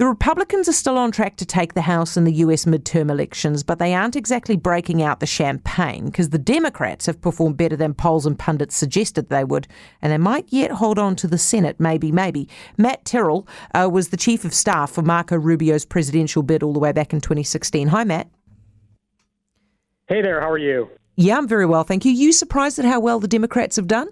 The Republicans are still on track to take the House in the US midterm elections, but they aren't exactly breaking out the champagne because the Democrats have performed better than polls and pundits suggested they would, and they might yet hold on to the Senate, maybe, maybe. Matt Terrell uh, was the chief of staff for Marco Rubio's presidential bid all the way back in 2016. Hi, Matt. Hey there, how are you? Yeah, I'm very well, thank you. You surprised at how well the Democrats have done?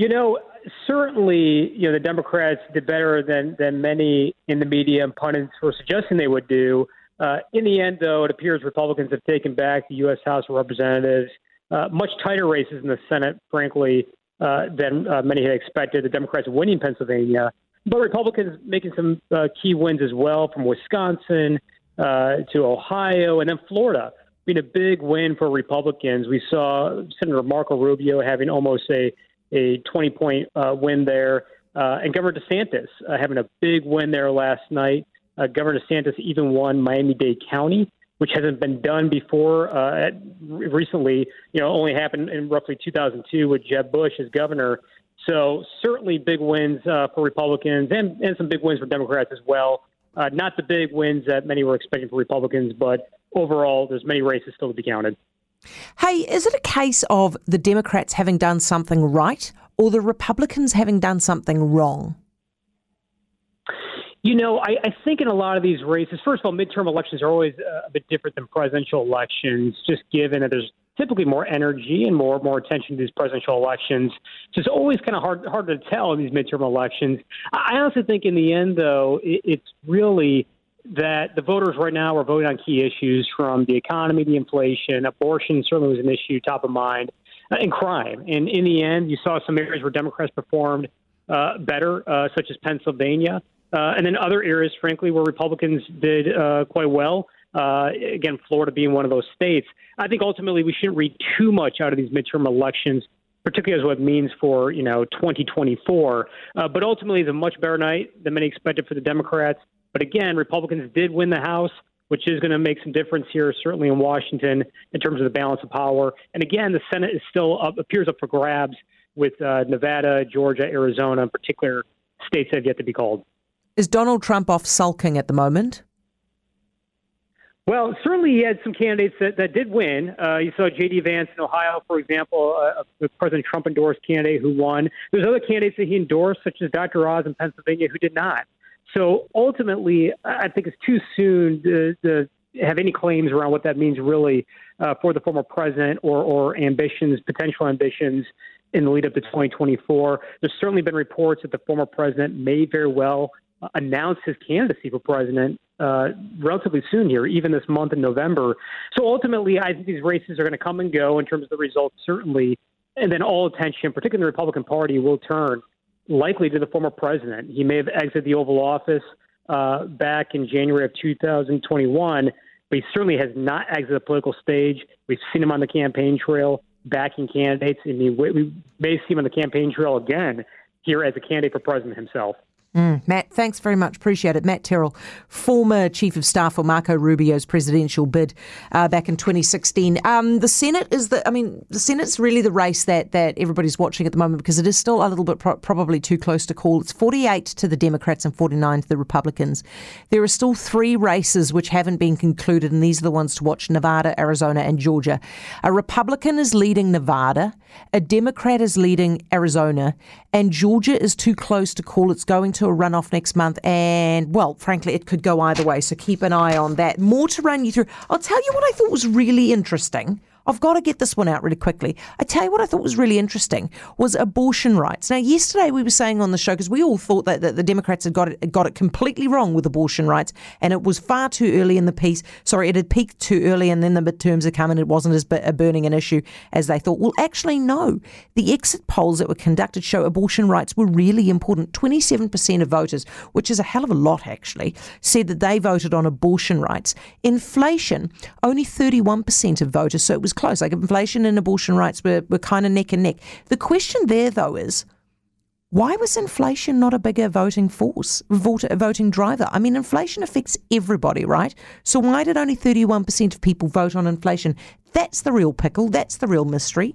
You know, certainly, you know, the Democrats did better than than many in the media and pundits were suggesting they would do. Uh, in the end, though, it appears Republicans have taken back the U.S. House of Representatives. Uh, much tighter races in the Senate, frankly, uh, than uh, many had expected. The Democrats winning Pennsylvania, but Republicans making some uh, key wins as well, from Wisconsin uh, to Ohio and then Florida being a big win for Republicans. We saw Senator Marco Rubio having almost a a 20 point uh, win there. Uh, and Governor DeSantis uh, having a big win there last night. Uh, Governor DeSantis even won Miami Dade County, which hasn't been done before. Uh, at, recently, you know, only happened in roughly 2002 with Jeb Bush as governor. So certainly big wins uh, for Republicans and, and some big wins for Democrats as well. Not the big wins that many were expecting for Republicans, but overall, there's many races still to be counted. Hey, is it a case of the Democrats having done something right or the Republicans having done something wrong? You know, I, I think in a lot of these races, first of all, midterm elections are always uh, a bit different than presidential elections, just given that there's typically more energy and more more attention to these presidential elections. So it's always kind of hard hard to tell in these midterm elections. I honestly think in the end, though, it, it's really that the voters right now are voting on key issues from the economy, the inflation, abortion certainly was an issue top of mind, uh, and crime. And in the end, you saw some areas where Democrats performed uh, better, uh, such as Pennsylvania, uh, and then other areas, frankly, where Republicans did uh, quite well. Uh, again, Florida being one of those states. I think ultimately we shouldn't read too much out of these midterm elections particularly as what it means for you know 2024. Uh, but ultimately, it's a much better night than many expected for the Democrats. But again, Republicans did win the House, which is going to make some difference here, certainly in Washington, in terms of the balance of power. And again, the Senate is still up, appears up for grabs with uh, Nevada, Georgia, Arizona, in particular states that have yet to be called. Is Donald Trump off sulking at the moment? Well, certainly he had some candidates that, that did win. Uh, you saw J.D. Vance in Ohio, for example, uh, a President Trump endorsed candidate who won. There's other candidates that he endorsed, such as Dr. Oz in Pennsylvania, who did not. So ultimately, I think it's too soon to, to have any claims around what that means really uh, for the former president or, or ambitions, potential ambitions in the lead up to 2024. There's certainly been reports that the former president may very well uh, announce his candidacy for president uh, relatively soon here, even this month in November. So ultimately, I think these races are going to come and go in terms of the results, certainly. And then all attention, particularly the Republican Party, will turn likely to the former president. He may have exited the Oval Office uh, back in January of 2021, but he certainly has not exited the political stage. We've seen him on the campaign trail backing candidates, and we may see him on the campaign trail again here as a candidate for president himself. Mm, Matt, thanks very much. Appreciate it. Matt Terrell, former Chief of Staff for Marco Rubio's presidential bid uh, back in 2016. Um, the Senate is the, I mean, the Senate's really the race that, that everybody's watching at the moment because it is still a little bit pro- probably too close to call. It's 48 to the Democrats and 49 to the Republicans. There are still three races which haven't been concluded, and these are the ones to watch Nevada, Arizona, and Georgia. A Republican is leading Nevada, a Democrat is leading Arizona, and Georgia is too close to call. It's going to to a runoff next month, and well, frankly, it could go either way. So keep an eye on that. More to run you through. I'll tell you what I thought was really interesting I've got to get this one out really quickly. I tell you what I thought was really interesting was abortion rights. Now, yesterday we were saying on the show because we all thought that, that, the Democrats had got it got it completely wrong with abortion rights, and it was far too early in the piece. Sorry, it had peaked too early, and then the midterms had come, and it wasn't as burning an issue as they thought. Well, actually, no. The exit polls that were conducted show abortion rights were really important. Twenty-seven percent of voters, which is a hell of a lot actually, said that they voted on abortion rights. Inflation, only thirty-one percent of voters, so it was close. Like inflation and abortion rights were, were kind of neck and neck. The question there, though, is Why was inflation not a bigger voting force, vote, voting driver? I mean, inflation affects everybody, right? So why did only 31% of people vote on inflation? That's the real pickle. That's the real mystery.